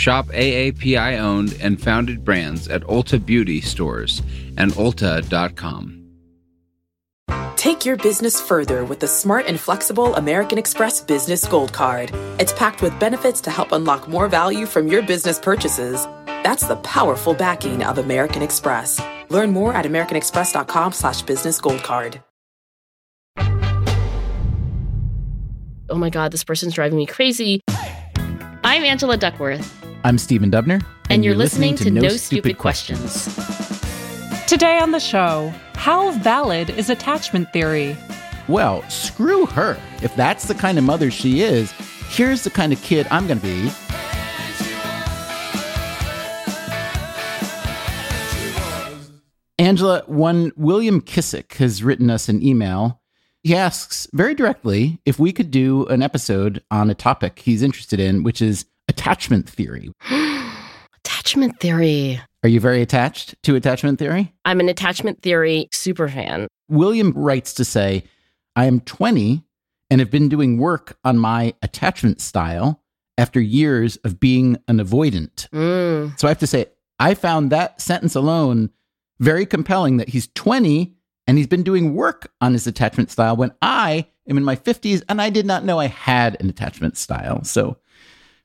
Shop AAPI owned and founded brands at Ulta Beauty stores and Ulta.com. Take your business further with the smart and flexible American Express Business Gold Card. It's packed with benefits to help unlock more value from your business purchases. That's the powerful backing of American Express. Learn more at americanexpress.com slash business gold card. Oh my God, this person's driving me crazy. I'm Angela Duckworth. I'm Stephen Dubner. And, and you're, you're listening, listening, to, No, Stupid, Stupid questions. questions. Today on the show, how valid is attachment theory? Well, screw her. If that's the kind of mother she is, here's the kind of kid I'm going to be. Angela, one William Kissick has written us an email. He asks very directly if we could do an episode on a topic he's interested in, which is attachment theory. attachment theory. Are you very attached to attachment theory? I'm an attachment theory super fan. William writes to say, I am 20 and have been doing work on my attachment style after years of being an avoidant. Mm. So I have to say, I found that sentence alone very compelling that he's 20 and he's been doing work on his attachment style when I am in my 50s and I did not know I had an attachment style. So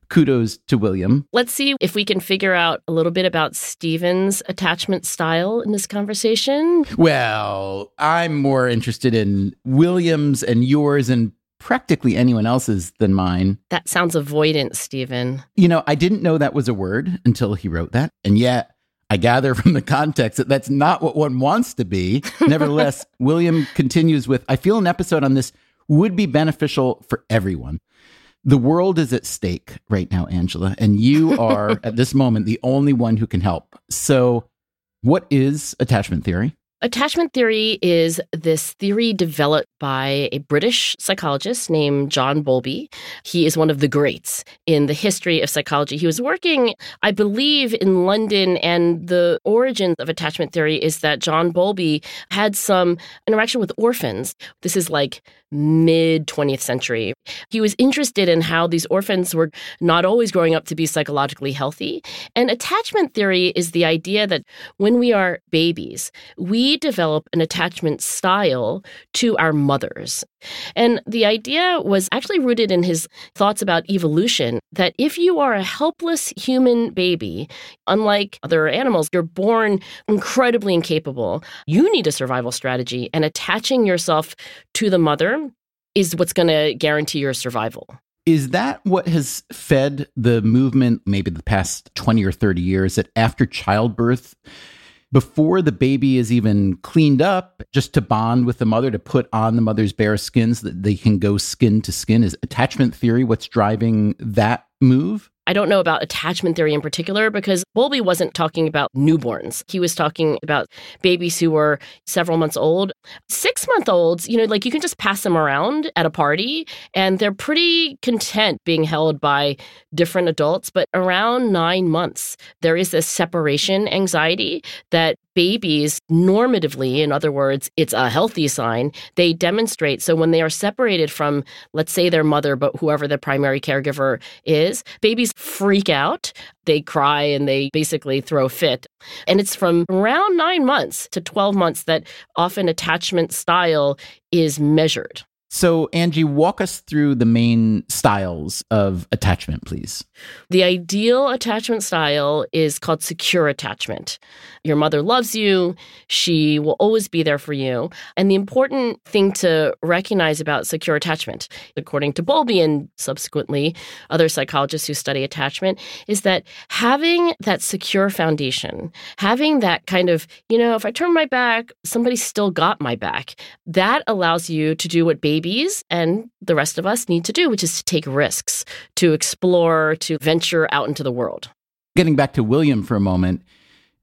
kudos to William. Let's see if we can figure out a little bit about Stephen's attachment style in this conversation. Well, I'm more interested in William's and yours and practically anyone else's than mine. That sounds avoidant, Stephen. You know, I didn't know that was a word until he wrote that. And yet, I gather from the context that that's not what one wants to be. Nevertheless, William continues with I feel an episode on this would be beneficial for everyone. The world is at stake right now, Angela, and you are at this moment the only one who can help. So, what is attachment theory? Attachment theory is this theory developed by a British psychologist named John Bowlby. He is one of the greats in the history of psychology. He was working, I believe, in London, and the origin of attachment theory is that John Bowlby had some interaction with orphans. This is like mid 20th century. He was interested in how these orphans were not always growing up to be psychologically healthy. And attachment theory is the idea that when we are babies, we develop an attachment style to our mothers. And the idea was actually rooted in his thoughts about evolution that if you are a helpless human baby, unlike other animals, you're born incredibly incapable. You need a survival strategy, and attaching yourself to the mother is what's going to guarantee your survival. Is that what has fed the movement, maybe the past 20 or 30 years, that after childbirth, before the baby is even cleaned up, just to bond with the mother, to put on the mother's bare skins so that they can go skin to skin? Is attachment theory what's driving that move? I don't know about attachment theory in particular because Bowlby wasn't talking about newborns. He was talking about babies who were several months old. Six month olds, you know, like you can just pass them around at a party and they're pretty content being held by different adults. But around nine months, there is this separation anxiety that babies normatively, in other words, it's a healthy sign, they demonstrate. So when they are separated from, let's say, their mother, but whoever the primary caregiver is, babies freak out. They cry and they basically throw a fit. And it's from around nine months to 12 months that often attachment style is measured. So, Angie, walk us through the main styles of attachment, please. The ideal attachment style is called secure attachment. Your mother loves you, she will always be there for you. And the important thing to recognize about secure attachment, according to Bowlby and subsequently other psychologists who study attachment, is that having that secure foundation, having that kind of, you know, if I turn my back, somebody still got my back, that allows you to do what baby babies and the rest of us need to do, which is to take risks, to explore, to venture out into the world. Getting back to William for a moment,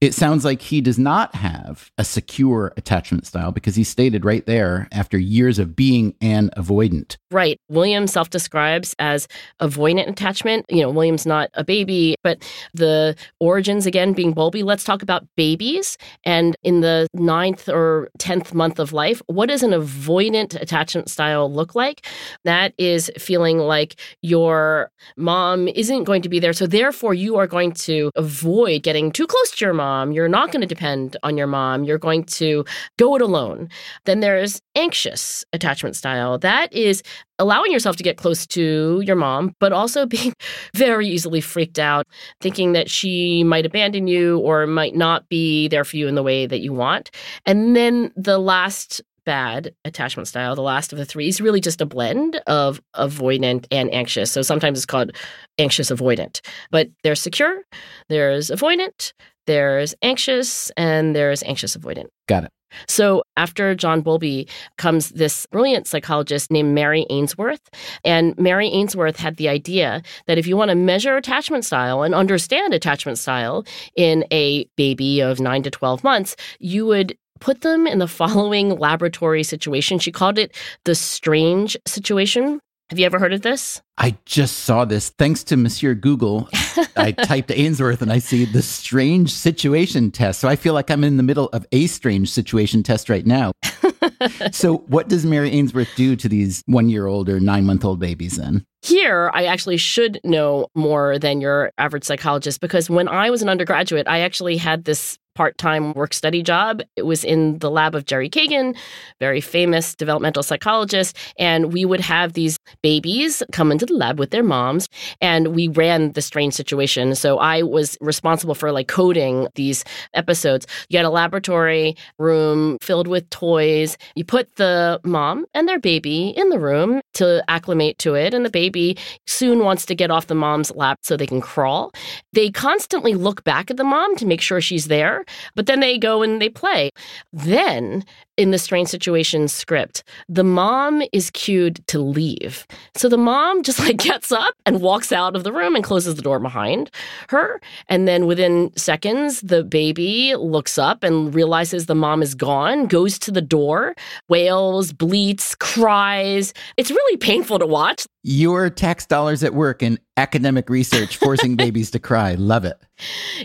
It sounds like he does not have a secure attachment style because he stated right there after years of being an avoidant. Right. William self describes as avoidant attachment. You know, William's not a baby, but the origins, again, being Bowlby. Let's talk about babies. And in the ninth or 10th month of life, what does an avoidant attachment style look like? That is feeling like your mom isn't going to be there. So therefore, you are going to avoid getting too close to your mom mom. You're not going to depend on your mom. You're going to go it alone. Then there's anxious attachment style. That is allowing yourself to get close to your mom, but also being very easily freaked out, thinking that she might abandon you or might not be there for you in the way that you want. And then the last bad attachment style, the last of the three, is really just a blend of avoidant and anxious. So sometimes it's called anxious avoidant. But there's secure, there's avoidant, there's anxious, and there's anxious avoidant. Got it. So, after John Bowlby comes this brilliant psychologist named Mary Ainsworth. And Mary Ainsworth had the idea that if you want to measure attachment style and understand attachment style in a baby of nine to 12 months, you would put them in the following laboratory situation. She called it the strange situation. Have you ever heard of this? I just saw this. Thanks to Monsieur Google, I typed Ainsworth and I see the strange situation test. So I feel like I'm in the middle of a strange situation test right now. so, what does Mary Ainsworth do to these one year old or nine month old babies then? Here, I actually should know more than your average psychologist because when I was an undergraduate, I actually had this part time work study job. It was in the lab of Jerry Kagan, very famous developmental psychologist. And we would have these babies come into the lab with their moms, and we ran the strange situation. So I was responsible for like coding these episodes. You had a laboratory room filled with toys. You put the mom and their baby in the room to acclimate to it, and the baby soon wants to get off the mom's lap so they can crawl. They constantly look back at the mom to make sure she's there but then they go and they play. Then in the strange situation script, the mom is cued to leave. So the mom just like gets up and walks out of the room and closes the door behind her. And then within seconds, the baby looks up and realizes the mom is gone, goes to the door, wails, bleats, cries. It's really painful to watch. Your tax dollars at work in academic research forcing babies to cry. Love it.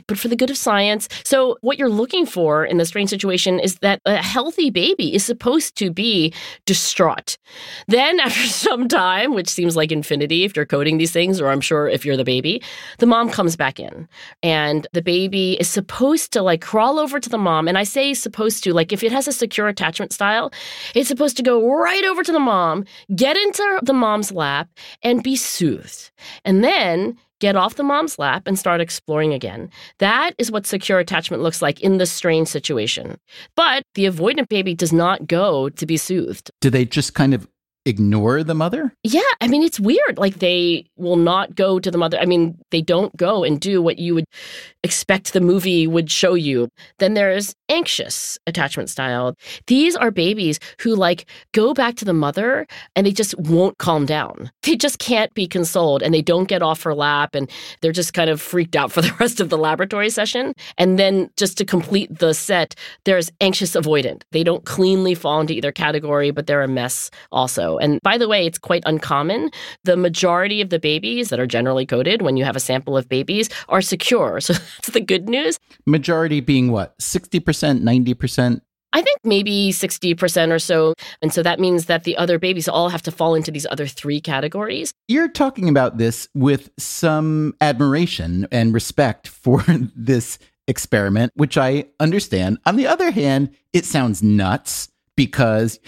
But for the good of science. So, what you're looking for in the strange situation is that a healthy baby is supposed to be distraught. Then, after some time, which seems like infinity if you're coding these things, or I'm sure if you're the baby, the mom comes back in. And the baby is supposed to like crawl over to the mom. And I say supposed to, like if it has a secure attachment style, it's supposed to go right over to the mom, get into the mom's lap, and be soothed. And then get off the mom's lap and start exploring again. That is what secure attachment looks like in the strange situation. But the avoidant baby does not go to be soothed. Do they just kind of ignore the mother? Yeah, I mean it's weird. Like they will not go to the mother. I mean, they don't go and do what you would expect the movie would show you. Then there's anxious attachment style. These are babies who like go back to the mother and they just won't calm down. They just can't be consoled and they don't get off her lap and they're just kind of freaked out for the rest of the laboratory session. And then just to complete the set, there's anxious avoidant. They don't cleanly fall into either category, but they're a mess also. And by the way, it's quite uncommon. The majority of the babies that are generally coded when you have a sample of babies are secure. So that's the good news. Majority being what? 60%, 90%? I think maybe 60% or so. And so that means that the other babies all have to fall into these other three categories. You're talking about this with some admiration and respect for this experiment, which I understand. On the other hand, it sounds nuts because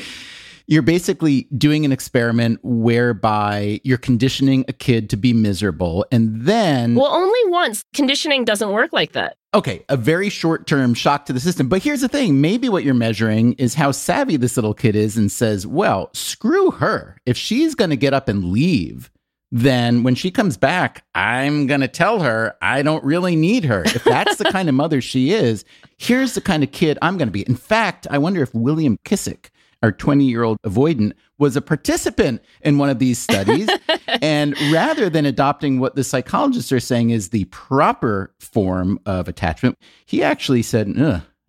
you're basically doing an experiment whereby you're conditioning a kid to be miserable and then Well, only once. Conditioning doesn't work like that. Okay, a very short term shock to the system. But here's the thing maybe what you're measuring is how savvy this little kid is and says, well, screw her. If she's going to get up and leave, then when she comes back, I'm going to tell her I don't really need her. If that's the kind of mother she is, here's the kind of kid I'm going to be. In fact, I wonder if William Kissick our 20 year old avoidant, was a participant in one of these studies. and rather than adopting what the psychologists are saying is the proper form of attachment, he actually said,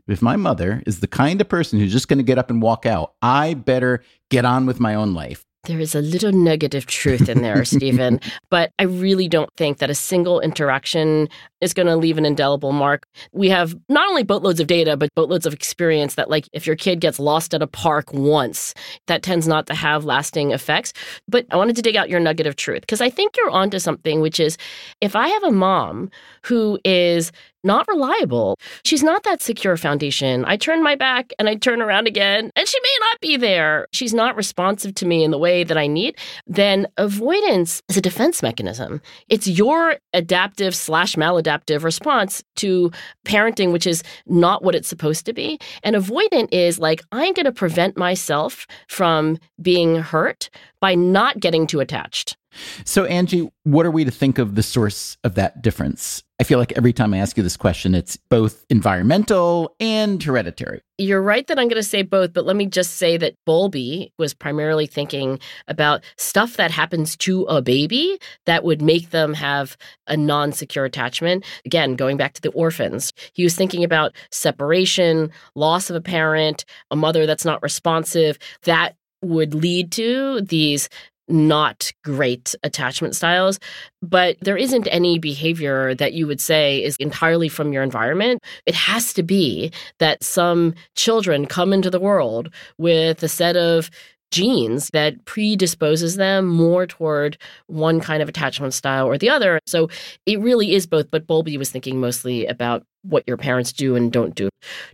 if my mother is the kind of person who's just going to get up and walk out, I better get on with my own life. There is a little nugget of truth in there, Stephen, but I really don't think that a single interaction is going to leave an indelible mark. We have not only boatloads of data, but boatloads of experience that, like, if your kid gets lost at a park once, that tends not to have lasting effects. But I wanted to dig out your nugget of truth because I think you're onto something, which is if I have a mom who is not reliable. She's not that secure foundation. I turn my back and I turn around again, and she may not be there. She's not responsive to me in the way that I need. Then avoidance is a defense mechanism. It's your adaptive slash maladaptive response to parenting, which is not what it's supposed to be. And avoidant is like, I'm going to prevent myself from being hurt by not getting too attached. So, Angie, what are we to think of the source of that difference? I feel like every time I ask you this question, it's both environmental and hereditary. You're right that I'm going to say both, but let me just say that Bowlby was primarily thinking about stuff that happens to a baby that would make them have a non secure attachment. Again, going back to the orphans, he was thinking about separation, loss of a parent, a mother that's not responsive. That would lead to these not great attachment styles, but there isn't any behavior that you would say is entirely from your environment. It has to be that some children come into the world with a set of genes that predisposes them more toward one kind of attachment style or the other. So it really is both, but Bowlby was thinking mostly about what your parents do and don't do.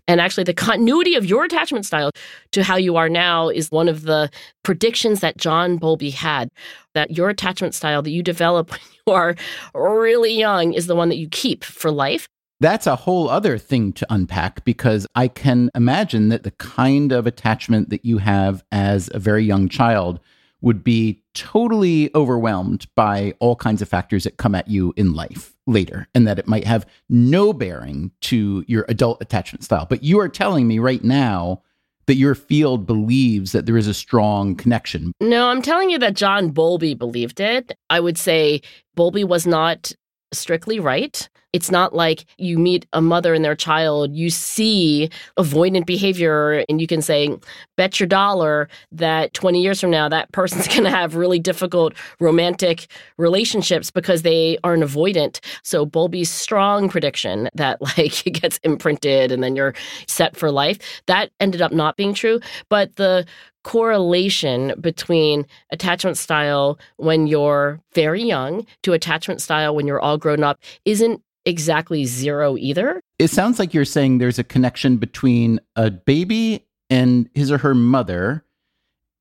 And actually, the continuity of your attachment style to how you are now is one of the predictions that John Bowlby had that your attachment style that you develop when you are really young is the one that you keep for life. That's a whole other thing to unpack because I can imagine that the kind of attachment that you have as a very young child would be totally overwhelmed by all kinds of factors that come at you in life later, and that it might have no bearing to your adult attachment style. But you are telling me right now that your field believes that there is a strong connection. No, I'm telling you that John Bowlby believed it. I would say Bowlby was not strictly right. It's not like you meet a mother and their child, you see avoidant behavior, and you can say, bet your dollar that 20 years from now, that person's going to have really difficult romantic relationships because they are an avoidant. So, Bowlby's strong prediction that like it gets imprinted and then you're set for life, that ended up not being true. But the correlation between attachment style when you're very young to attachment style when you're all grown up isn't exactly zero either. It sounds like you're saying there's a connection between a baby and his or her mother,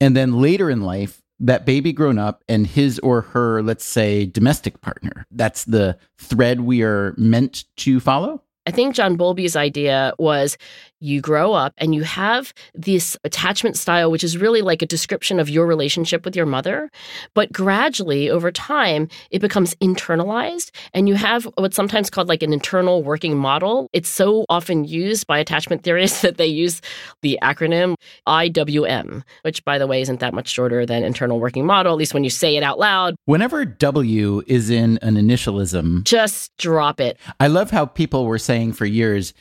and then later in life, that baby grown up and his or her, let's say, domestic partner. That's the thread we are meant to follow. I think John Bowlby's idea was you grow up and you have this attachment style, which is really like a description of your relationship with your mother. But gradually, over time, it becomes internalized. And you have what's sometimes called like an internal working model. It's so often used by attachment theorists that they use the acronym IWM, which, by the way, isn't that much shorter than internal working model, at least when you say it out loud. Whenever W is in an initialism, just drop it. I love how people were saying for years,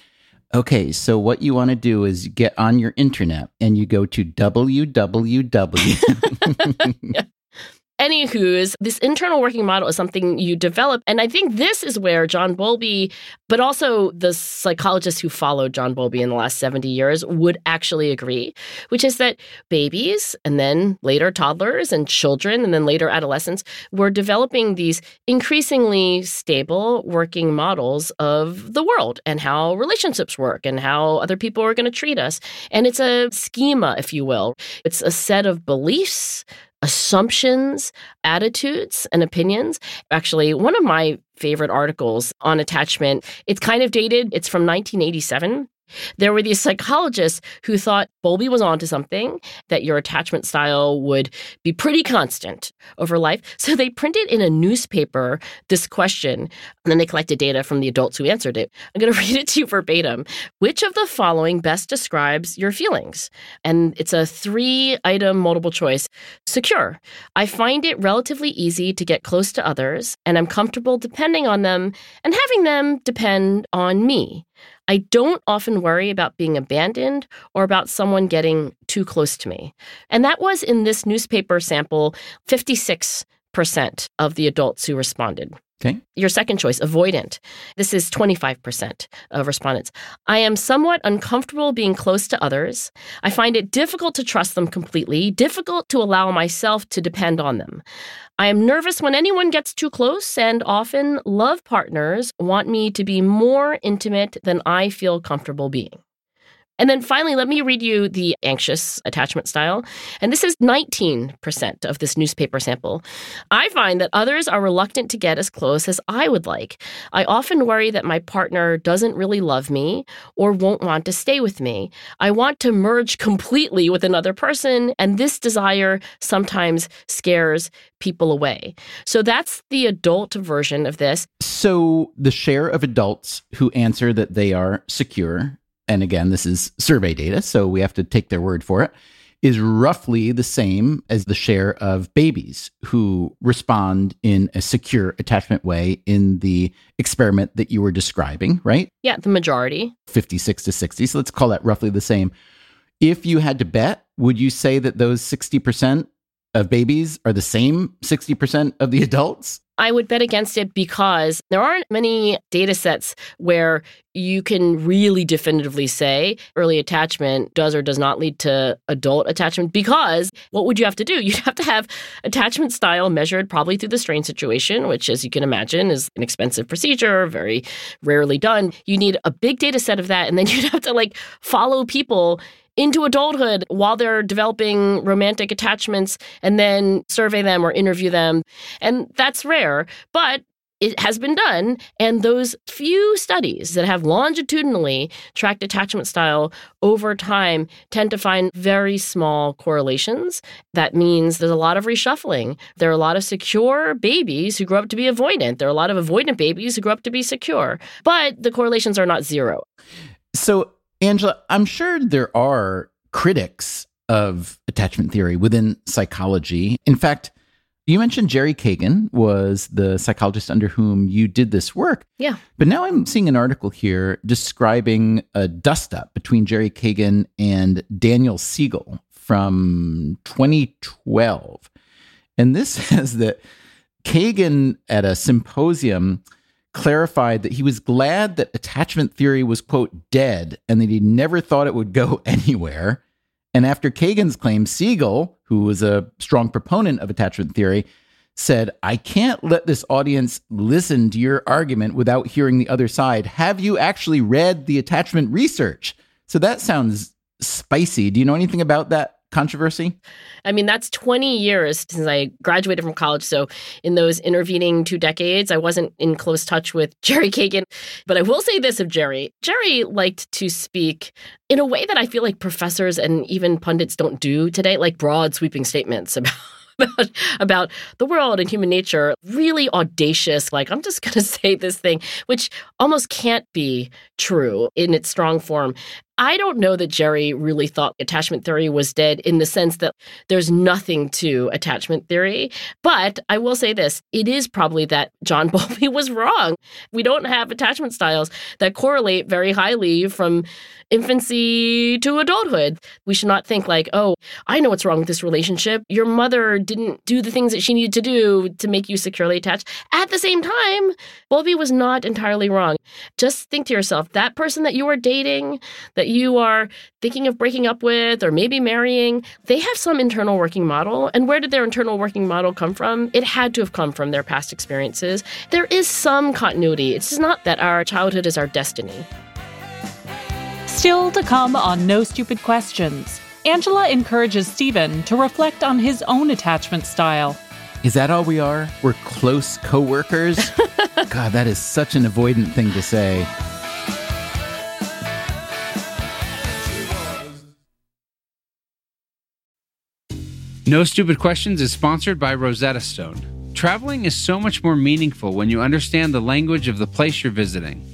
Okay, so what you want to do is get on your internet and you go to www. Anywho's, this internal working model is something you develop. And I think this is where John Bowlby, but also the psychologists who followed John Bowlby in the last 70 years would actually agree, which is that babies and then later toddlers and children and then later adolescents were developing these increasingly stable working models of the world and how relationships work and how other people are going to treat us. And it's a schema, if you will. It's a set of beliefs, assumptions, attitudes, and opinions. Actually, one of my favorite articles on attachment, it's kind of dated. It's from 1987. There were these psychologists who thought Bowlby was onto something, that your attachment style would be pretty constant over life. So they printed in a newspaper this question, and then they collected data from the adults who answered it. I'm going to read it to you verbatim. Which of the following best describes your feelings? And it's a three item multiple choice. Secure. I find it relatively easy to get close to others, and I'm comfortable depending on them and having them depend on me. I don't often worry about being abandoned or about someone getting too close to me. And that was in this newspaper sample 56% of the adults who responded. Okay. Your second choice, avoidant. This is 25% of respondents. I am somewhat uncomfortable being close to others. I find it difficult to trust them completely, difficult to allow myself to depend on them. I am nervous when anyone gets too close, and often love partners want me to be more intimate than I feel comfortable being. And then finally, let me read you the anxious attachment style. And this is 19% of this newspaper sample. I find that others are reluctant to get as close as I would like. I often worry that my partner doesn't really love me or won't want to stay with me. I want to merge completely with another person, and this desire sometimes scares people away. So that's the adult version of this. So the share of adults who answer that they are secure and again, this is survey data, so we have to take their word for it, is roughly the same as the share of babies who respond in a secure attachment way in the experiment that you were describing, right? Yeah, the majority. 56 to 60. So let's call that roughly the same. If you had to bet, would you say that those 60% of babies are the same 60% of the adults? I would bet against it because there aren't many data sets where you can really definitively say early attachment does or does not lead to adult attachment. Because what would you have to do? You'd have to have attachment style measured probably through the strange situation, which, as you can imagine, is an expensive procedure, very rarely done. You need a big data set of that. And then you'd have to like follow people into adulthood while they're developing romantic attachments and then survey them or interview them. And that's rare, but it has been done. And those few studies that have longitudinally tracked attachment style over time tend to find very small correlations. That means there's a lot of reshuffling. There are a lot of secure babies who grow up to be avoidant. There are a lot of avoidant babies who grow up to be secure. But the correlations are not zero. So Angela, I'm sure there are critics of attachment theory within psychology. In fact, you mentioned Jerry Kagan was the psychologist under whom you did this work. Yeah. But now I'm seeing an article here describing a dust up between Jerry Kagan and Daniel Siegel from 2012. And this says that Kagan at a symposium clarified that he was glad that attachment theory was, quote, dead and that he never thought it would go anywhere. And after Kagan's claim, Siegel, who was a strong proponent of attachment theory, said, I can't let this audience listen to your argument without hearing the other side. Have you actually read the attachment research? So that sounds spicy. Do you know anything about that controversy? I mean, that's 20 years since I graduated from college. So, in those intervening two decades, I wasn't in close touch with Jerry Kagan. But I will say this of Jerry Jerry liked to speak in a way that I feel like professors and even pundits don't do today, like broad, sweeping statements about. About, about the world and human nature, really audacious, like, I'm just going to say this thing, which almost can't be true in its strong form. I don't know that Jerry really thought attachment theory was dead in the sense that there's nothing to attachment theory. But I will say this it is probably that John Bowlby was wrong. We don't have attachment styles that correlate very highly from infancy to adulthood. We should not think like, oh, I know what's wrong with this relationship. Your mother didn't do the things that she needed to do to make you securely attached. At the same time, Bowlby was not entirely wrong. Just think to yourself, that person that you are dating, that you are thinking of breaking up with or maybe marrying, they have some internal working model. And where did their internal working model come from? It had to have come from their past experiences. There is some continuity. It's not that our childhood is our destiny. Still to come on No Stupid Questions, Angela encourages Stephen to reflect on his own attachment style. Is that all we are? We're close co workers? God, that is such an avoidant thing to say. No Stupid Questions is sponsored by Rosetta Stone. Traveling is so much more meaningful when you understand the language of the place you're visiting.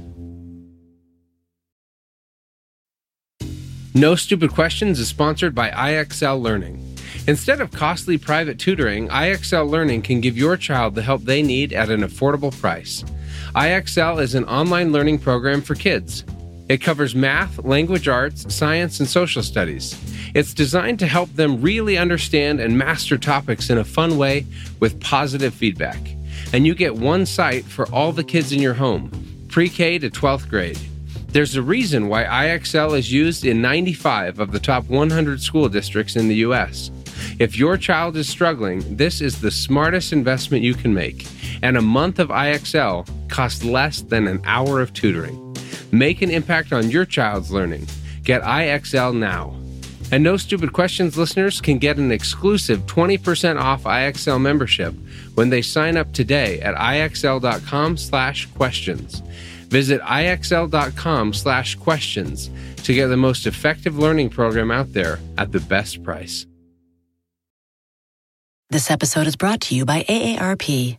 No Stupid Questions is sponsored by IXL Learning. Instead of costly private tutoring, IXL Learning can give your child the help they need at an affordable price. IXL is an online learning program for kids. It covers math, language arts, science, and social studies. It's designed to help them really understand and master topics in a fun way with positive feedback. And you get one site for all the kids in your home, pre K to 12th grade. There's a reason why IXL is used in 95 of the top 100 school districts in the U.S. If your child is struggling, this is the smartest investment you can make, and a month of IXL costs less than an hour of tutoring. Make an impact on your child's learning. Get IXL now. And No Stupid Questions listeners can get an exclusive 20% off IXL membership when they sign up today at ixl.com/questions. Visit ixl.com slash questions to get the most effective learning program out there at the best price. This episode is brought to you by AARP.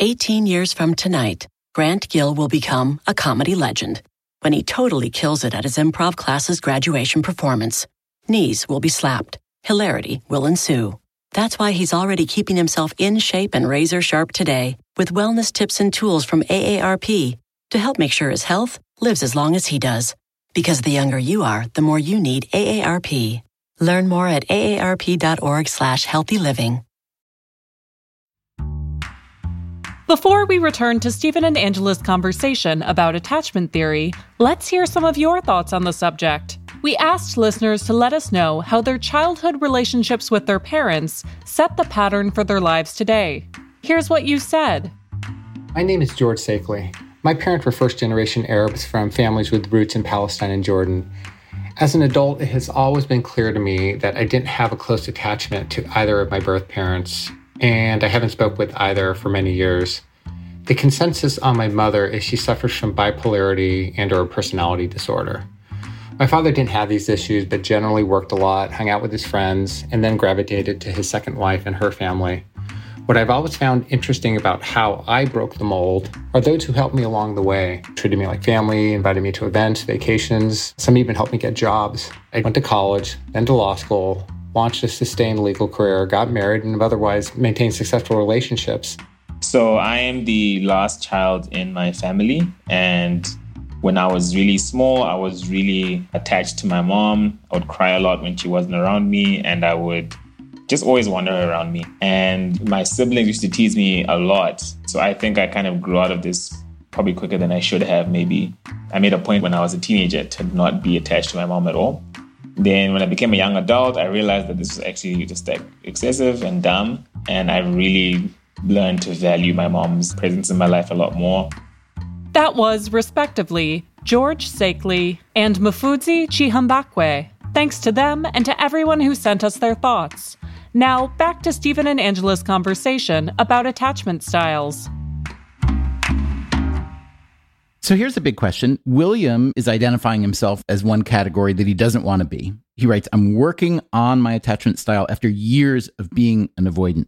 18 years from tonight, Grant Gill will become a comedy legend when he totally kills it at his improv class's graduation performance. Knees will be slapped. Hilarity will ensue. That's why he's already keeping himself in shape and razor sharp today with wellness tips and tools from AARP to help make sure his health lives as long as he does. Because the younger you are, the more you need AARP. Learn more at aarp.org slash healthy living. Before we return to Stephen and Angela's conversation about attachment theory, let's hear some of your thoughts on the subject. We asked listeners to let us know how their childhood relationships with their parents set the pattern for their lives today. Here's what you said. My name is George Sakeley. My parents were first generation Arabs from families with roots in Palestine and Jordan. As an adult, it has always been clear to me that I didn't have a close attachment to either of my birth parents, and I haven't spoke with either for many years. The consensus on my mother is she suffers from bipolarity and or personality disorder. My father didn't have these issues, but generally worked a lot, hung out with his friends, and then gravitated to his second wife and her family. What I've always found interesting about how I broke the mold are those who helped me along the way, treated me like family, invited me to events, vacations. Some even helped me get jobs. I went to college, then to law school, launched a sustained legal career, got married, and have otherwise maintained successful relationships. So I am the last child in my family, and when I was really small, I was really attached to my mom. I would cry a lot when she wasn't around me, and I would just always wander around me. And my siblings used to tease me a lot. So I think I kind of grew out of this probably quicker than I should have, maybe. I made a point when I was a teenager to not be attached to my mom at all. Then when I became a young adult, I realized that this was actually just like excessive and dumb. And I really learned to value my mom's presence in my life a lot more. That was, respectively, George Sakeley and Mufudzi Chihambakwe. Thanks to them and to everyone who sent us their thoughts. Now, back to Stephen and Angela's conversation about attachment styles. So here's a big question. William is identifying himself as one category that he doesn't want to be. He writes, I'm working on my attachment style after years of being an avoidant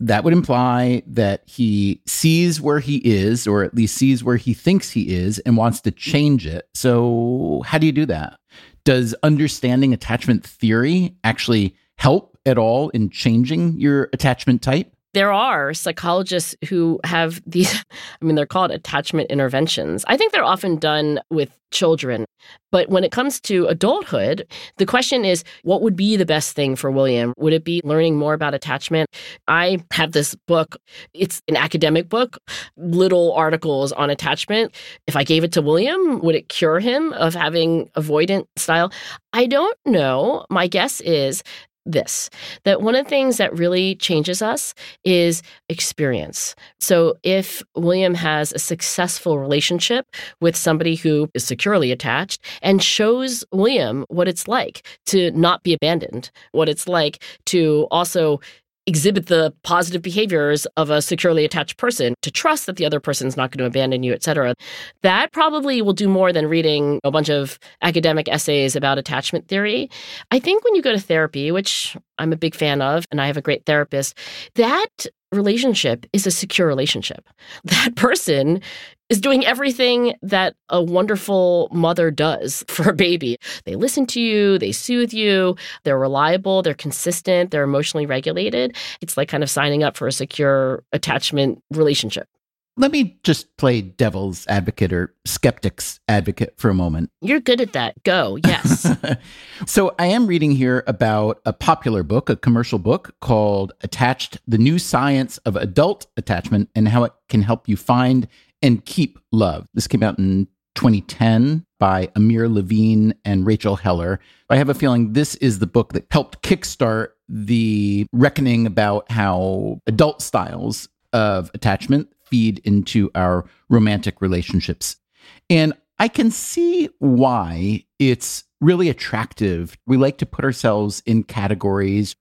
that would imply that he sees where he is, or at least sees where he thinks he is, and wants to change it. So, how do you do that? Does understanding attachment theory actually help at all in changing your attachment type? there are psychologists who have these, I mean, they're called attachment interventions. I think they're often done with children. But when it comes to adulthood, the question is what would be the best thing for William? Would it be learning more about attachment? I have this book, it's an academic book, little articles on attachment. If I gave it to William, would it cure him of having avoidant style? I don't know. My guess is this that one of the things that really changes us is experience. So, if William has a successful relationship with somebody who is securely attached and shows William what it's like to not be abandoned, what it's like to also exhibit the positive behaviors of a securely attached person to trust that the other person's not going to abandon you etc that probably will do more than reading a bunch of academic essays about attachment theory. I think when you go to therapy which i'm a big fan of and i have a great therapist that relationship is a secure relationship. That person is doing everything that a wonderful mother does for a baby. They listen to you, they soothe you, they're reliable, they're consistent, they're emotionally regulated. It's like kind of signing up for a secure attachment relationship. Let me just play devil's advocate or skeptic's advocate for a moment. You're good at that. Go. Yes. so, I am reading here about a popular book, a commercial book called Attached The New Science of Adult Attachment and How It Can Help You Find and Keep Love. This came out in 2010 by Amir Levine and Rachel Heller. I have a feeling this is the book that helped kickstart the reckoning about how adult styles of attachment feed into our romantic relationships. And I can see why it's really attractive. We like to put ourselves in categories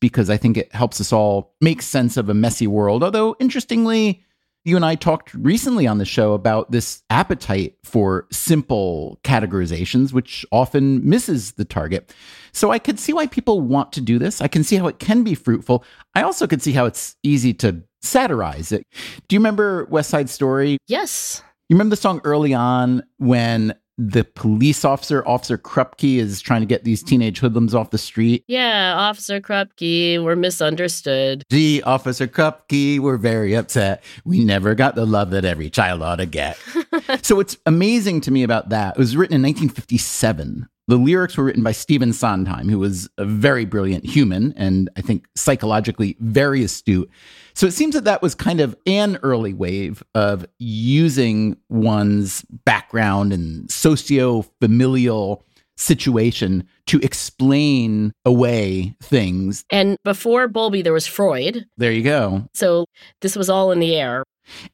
because I think it helps us all make sense of a messy world. Although, interestingly, you and I talked recently on the show about this appetite for simple categorizations, which often misses the target. So I could see why people want to do this. I can see how it can be fruitful. I also could see how it's easy to satirize it. Do you remember West Side Story? Yes. You remember the song early on when the police officer, Officer Krupke, is trying to get these teenage hoodlums off the street. Yeah, Officer Krupke, we're misunderstood. Gee, Officer Krupke, we're very upset. We never got the love that every child ought to get. so what's amazing to me about that, it was written in 1957. The lyrics were written by Stephen Sondheim, who was a very brilliant human and I think psychologically very astute. So it seems that that was kind of an early wave of using one's background and socio familial situation to explain away things. And before Bowlby, there was Freud. There you go. So this was all in the air.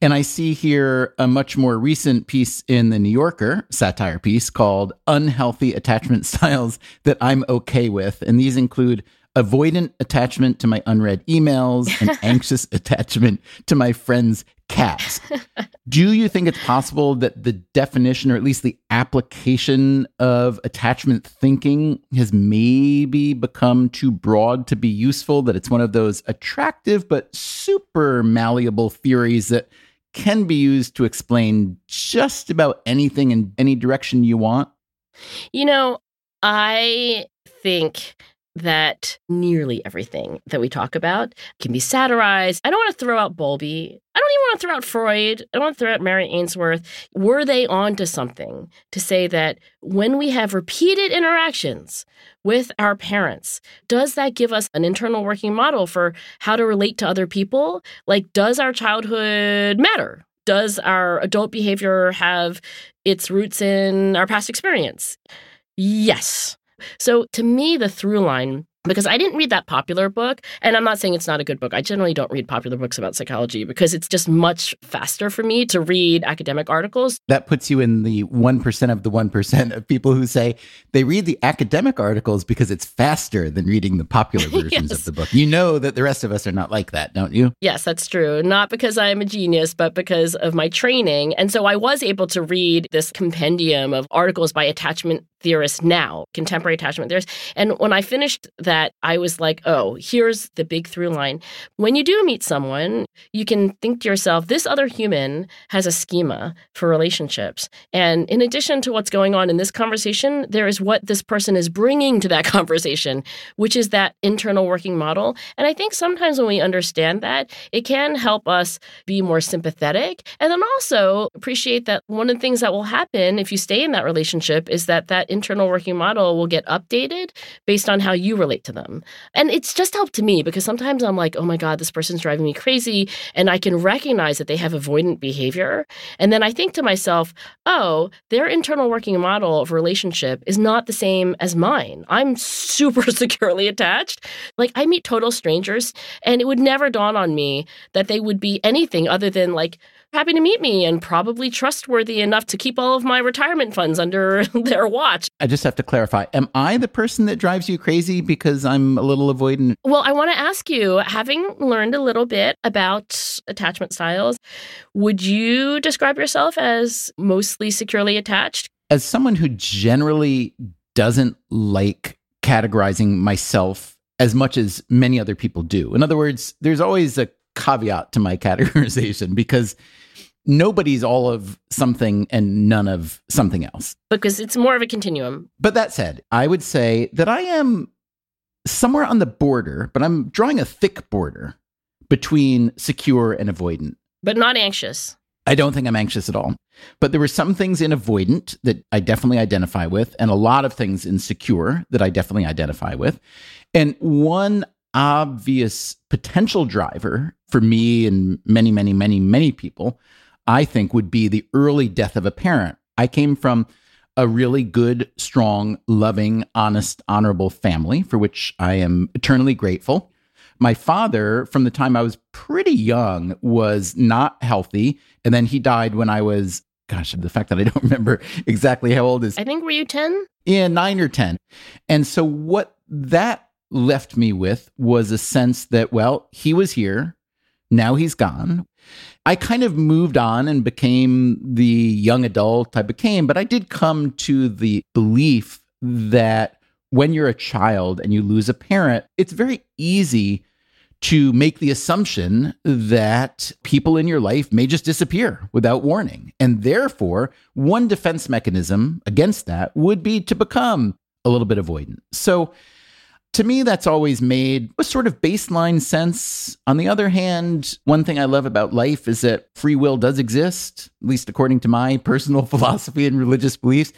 And I see here a much more recent piece in the New Yorker, satire piece called Unhealthy Attachment Styles That I'm Okay With. And these include avoidant attachment to my unread emails and anxious attachment to my friends' cats. Do you think it's possible that the definition, or at least the application of attachment thinking, has maybe become too broad to be useful? That it's one of those attractive but super malleable theories that can be used to explain just about anything in any direction you want? You know, I think that nearly everything that we talk about can be satirized. I don't want to throw out Bowlby. I don't even want to throw out Freud. I don't want to throw out Mary Ainsworth. Were they onto something to say that when we have repeated interactions with our parents, does that give us an internal working model for how to relate to other people? Like, does our childhood matter? Does our adult behavior have its roots in our past experience? Yes. So to me, the through line because I didn't read that popular book. And I'm not saying it's not a good book. I generally don't read popular books about psychology because it's just much faster for me to read academic articles. That puts you in the 1% of the 1% of people who say they read the academic articles because it's faster than reading the popular versions yes. of the book. You know that the rest of us are not like that, don't you? Yes, that's true. Not because I'm a genius, but because of my training. And so I was able to read this compendium of articles by attachment theorists now, contemporary attachment theorists. And when I finished that, I was like, oh, here's the big through line. When you do meet someone, you can think to yourself, this other human has a schema for relationships. And in addition to what's going on in this conversation, there is what this person is bringing to that conversation, which is that internal working model. And I think sometimes when we understand that, it can help us be more sympathetic and then also appreciate that one of the things that will happen if you stay in that relationship is that that internal working model will get updated based on how you relate to them. And it's just helped me because sometimes I'm like, oh my God, this person's driving me crazy. And I can recognize that they have avoidant behavior. And then I think to myself, oh, their internal working model of relationship is not the same as mine. I'm super securely attached. Like I meet total strangers and it would never dawn on me that they would be anything other than like, happy to meet me and probably trustworthy enough to keep all of my retirement funds under their watch. I just have to clarify Am I the person that drives you crazy because I'm a little avoidant? Well, I want to ask you having learned a little bit about attachment styles, would you describe yourself as mostly securely attached? As someone who generally doesn't like categorizing myself as much as many other people do. In other words, there's always a caveat to my categorization because nobody's all of something and none of something else. Because it's more of a continuum. But that said, I would say that I am somewhere on the border, but I'm drawing a thick border between secure and avoidant. But not anxious. I don't think I'm anxious at all. But there were some things in avoidant that I definitely identify with, and a lot of things in secure that I definitely identify with. And one obvious potential driver for me and many, many, many, many people, I think would be the early death of a parent. I came from a really good, strong, loving, honest, honorable family for which I am eternally grateful. My father, from the time I was pretty young, was not healthy. And then he died when I was, gosh, the fact that I don't remember exactly how old is. I think, were you 10? Yeah, nine or 10. And so what that left me with was a sense that, well, he was here. Now he's gone. I kind of moved on and became the young adult I became, but I did come to the belief that when you're a child and you lose a parent, it's very easy to make the assumption that people in your life may just disappear without warning. And therefore, one defense mechanism against that would be to become a little bit avoidant. So, to me, that's always made a sort of baseline sense. On the other hand, one thing I love about life is that free will does exist, at least according to my personal philosophy and religious beliefs,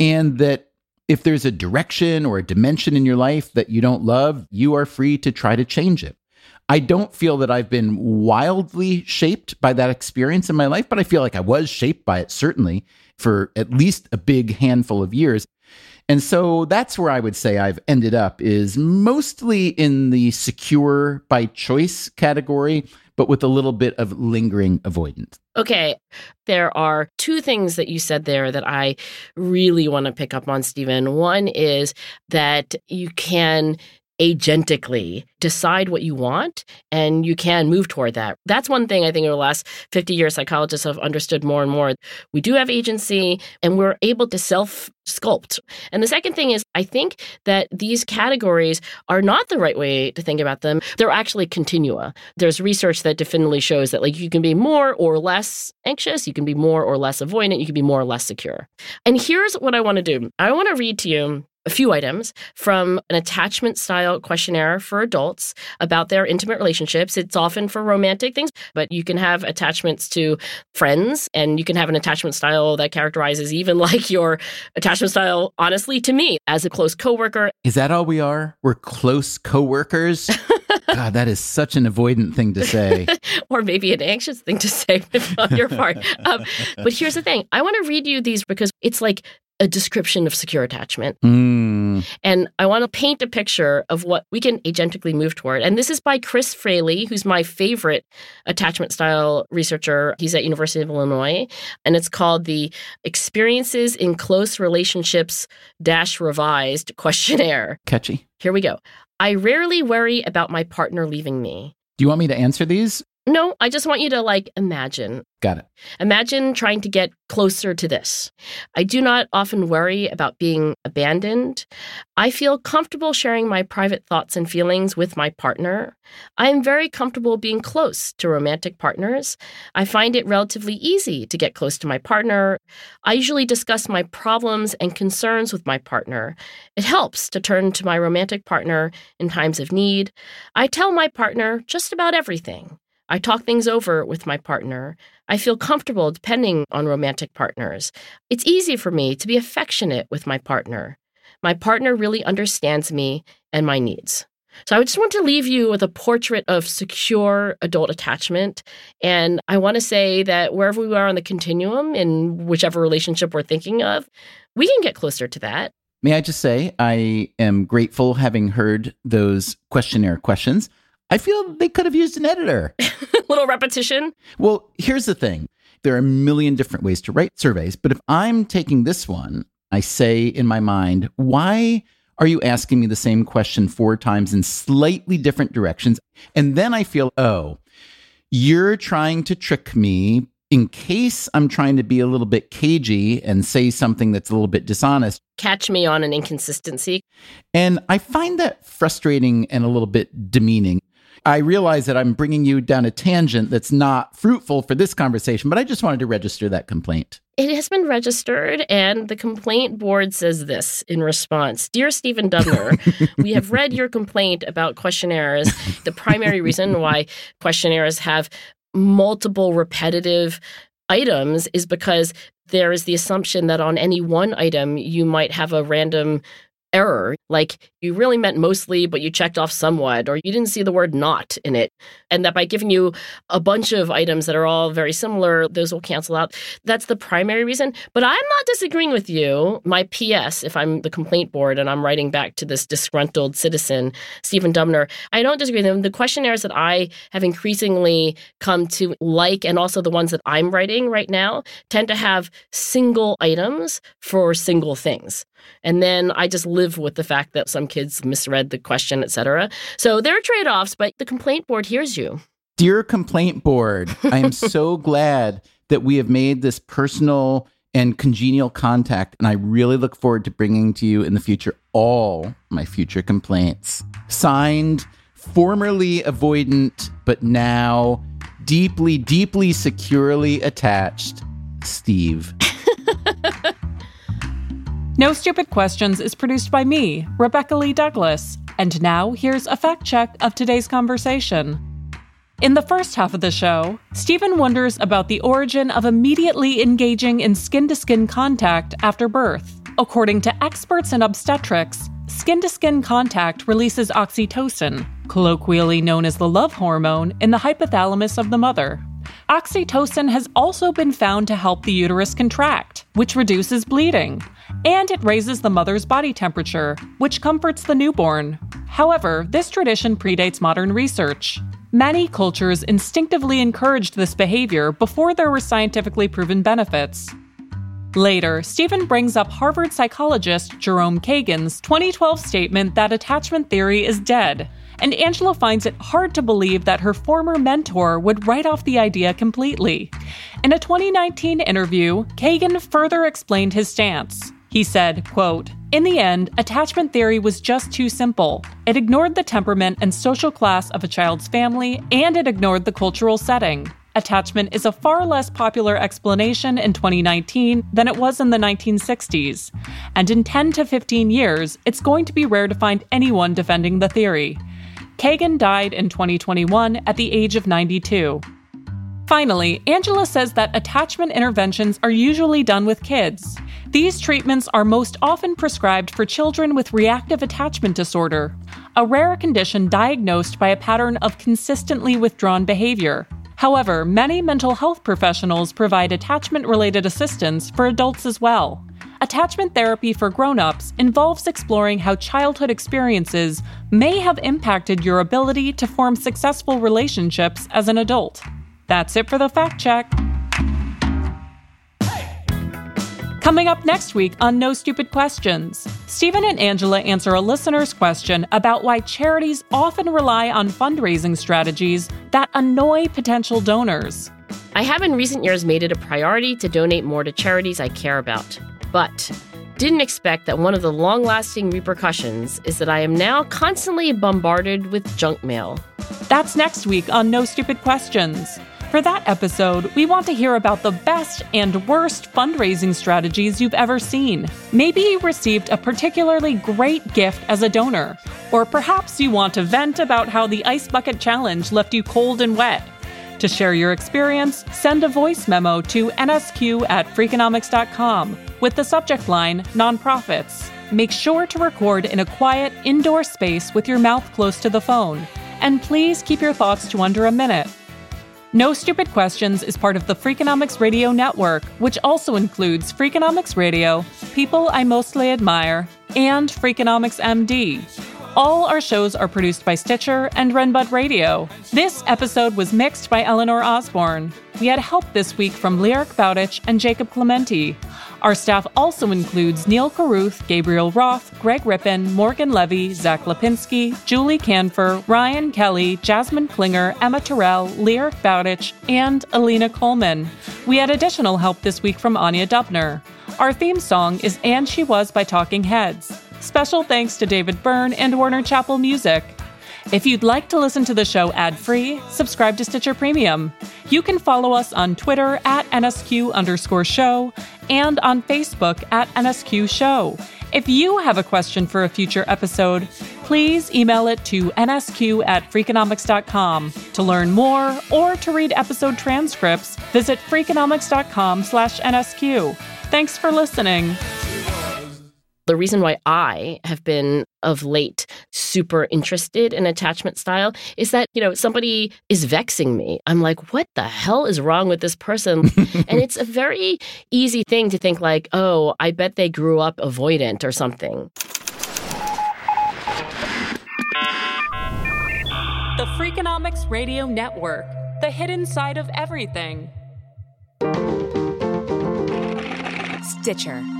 and that if there's a direction or a dimension in your life that you don't love, you are free to try to change it. I don't feel that I've been wildly shaped by that experience in my life, but I feel like I was shaped by it certainly for at least a big handful of years. And so that's where I would say I've ended up is mostly in the secure by choice category, but with a little bit of lingering avoidance. Okay. There are two things that you said there that I really want to pick up on, Stephen. One is that you can agentically decide what you want and you can move toward that. That's one thing I think over the last 50 years psychologists have understood more and more. We do have agency and we're able to self sculpt. And the second thing is I think that these categories are not the right way to think about them. They're actually continua. There's research that definitively shows that like you can be more or less anxious, you can be more or less avoidant, you can be more or less secure. And here's what I want to do. I want to read to you a few items from an attachment style questionnaire for adults about their intimate relationships. It's often for romantic things, but you can have attachments to friends and you can have an attachment style that characterizes even like your attachment style, honestly, to me as a close coworker. Is that all we are? We're close coworkers? God, that is such an avoidant thing to say. or maybe an anxious thing to say on your part. Um, but here's the thing I want to read you these because it's like a description of secure attachment. Mm. And I want to paint a picture of what we can agentically move toward. And this is by Chris Fraley, who's my favorite attachment style researcher. He's at University of Illinois. And it's called the Experiences in Close Relationships Dash Revised Questionnaire. Catchy. Here we go. I rarely worry about my partner leaving me. Do you want me to answer these? No, I just want you to like imagine. Got it. Imagine trying to get closer to this. I do not often worry about being abandoned. I feel comfortable sharing my private thoughts and feelings with my partner. I am very comfortable being close to romantic partners. I find it relatively easy to get close to my partner. I usually discuss my problems and concerns with my partner. It helps to turn to my romantic partner in times of need. I tell my partner just about everything. I talk things over with my partner. I feel comfortable depending on romantic partners. It's easy for me to be affectionate with my partner. My partner really understands me and my needs. So I just want to leave you with a portrait of secure adult attachment. And I want to say that wherever we are on the continuum, in whichever relationship we're thinking of, we can get closer to that. May I just say, I am grateful having heard those questionnaire questions. I feel they could have used an editor. Little repetition. Well, here's the thing there are a million different ways to write surveys, but if I'm taking this one, I say in my mind, why are you asking me the same question four times in slightly different directions? And then I feel, oh, you're trying to trick me in case I'm trying to be a little bit cagey and say something that's a little bit dishonest. Catch me on an inconsistency. And I find that frustrating and a little bit demeaning. I realize that I'm bringing you down a tangent that's not fruitful for this conversation, but I just wanted to register that complaint. It has been registered, and the complaint board says this in response Dear Stephen Dubner, we have read your complaint about questionnaires. The primary reason why questionnaires have multiple repetitive items is because there is the assumption that on any one item you might have a random error, like you really meant mostly, but you checked off somewhat, or you didn't see the word not in it. And that by giving you a bunch of items that are all very similar, those will cancel out. That's the primary reason. But I'm not disagreeing with you. My PS, if I'm the complaint board and I'm writing back to this disgruntled citizen, Stephen Dubner, I don't disagree with him. The questionnaires that I have increasingly come to like, and also the ones that I'm writing right now, tend to have single items for single things. And then I just live with the fact that some kids misread the question, etc. So there are trade offs, but the complaint board hears you. Dear complaint board, I am so glad that we have made this personal and congenial contact, and I really look forward to bringing to you in the future all my future complaints. Signed, formerly avoidant, but now deeply, deeply securely attached, Steve. No Stupid Questions is produced by me, Rebecca Lee Douglas. And now here's a fact check of today's conversation. In the first half of the show, Stephen wonders about the origin of immediately engaging in skin to skin contact after birth. According to experts in obstetrics, skin to skin contact releases oxytocin, colloquially known as the love hormone, in the hypothalamus of the mother. Oxytocin has also been found to help the uterus contract, which reduces bleeding and it raises the mother's body temperature, which comforts the newborn. However, this tradition predates modern research. Many cultures instinctively encouraged this behavior before there were scientifically proven benefits. Later, Stephen brings up Harvard psychologist Jerome Kagan's 2012 statement that attachment theory is dead, and Angela finds it hard to believe that her former mentor would write off the idea completely. In a 2019 interview, Kagan further explained his stance. He said, quote, In the end, attachment theory was just too simple. It ignored the temperament and social class of a child's family, and it ignored the cultural setting. Attachment is a far less popular explanation in 2019 than it was in the 1960s. And in 10 to 15 years, it's going to be rare to find anyone defending the theory. Kagan died in 2021 at the age of 92. Finally, Angela says that attachment interventions are usually done with kids. These treatments are most often prescribed for children with reactive attachment disorder, a rare condition diagnosed by a pattern of consistently withdrawn behavior. However, many mental health professionals provide attachment related assistance for adults as well. Attachment therapy for grown-ups involves exploring how childhood experiences may have impacted your ability to form successful relationships as an adult. That's it for the fact check. Coming up next week on No Stupid Questions, Stephen and Angela answer a listener's question about why charities often rely on fundraising strategies that annoy potential donors. I have in recent years made it a priority to donate more to charities I care about, but didn't expect that one of the long lasting repercussions is that I am now constantly bombarded with junk mail. That's next week on No Stupid Questions. For that episode, we want to hear about the best and worst fundraising strategies you've ever seen. Maybe you received a particularly great gift as a donor, or perhaps you want to vent about how the Ice Bucket Challenge left you cold and wet. To share your experience, send a voice memo to nsq at freakonomics.com with the subject line Nonprofits. Make sure to record in a quiet, indoor space with your mouth close to the phone. And please keep your thoughts to under a minute. No Stupid Questions is part of the Freakonomics Radio Network, which also includes Freakonomics Radio, People I Mostly Admire, and Freakonomics MD. All our shows are produced by Stitcher and Renbud Radio. This episode was mixed by Eleanor Osborne. We had help this week from Lyric Bowditch and Jacob Clemente. Our staff also includes Neil Carruth, Gabriel Roth, Greg Rippin, Morgan Levy, Zack Lapinski, Julie Kanfer, Ryan Kelly, Jasmine Klinger, Emma Tyrrell, Lyric Bowditch, and Alina Kulman. We had additional help this week from Anya Dubner. Our theme song is And She Was by Talking Heads. Special thanks to David Byrne and Warner Chappell Music. If you'd like to listen to the show ad free, subscribe to Stitcher Premium. You can follow us on Twitter at NSQ underscore show and on Facebook at NSQ show. If you have a question for a future episode, please email it to nsq at freakonomics.com. To learn more or to read episode transcripts, visit freakonomics.com slash NSQ. Thanks for listening. The reason why I have been of late super interested in attachment style is that, you know, somebody is vexing me. I'm like, what the hell is wrong with this person? and it's a very easy thing to think, like, oh, I bet they grew up avoidant or something. The Freakonomics Radio Network, the hidden side of everything. Stitcher.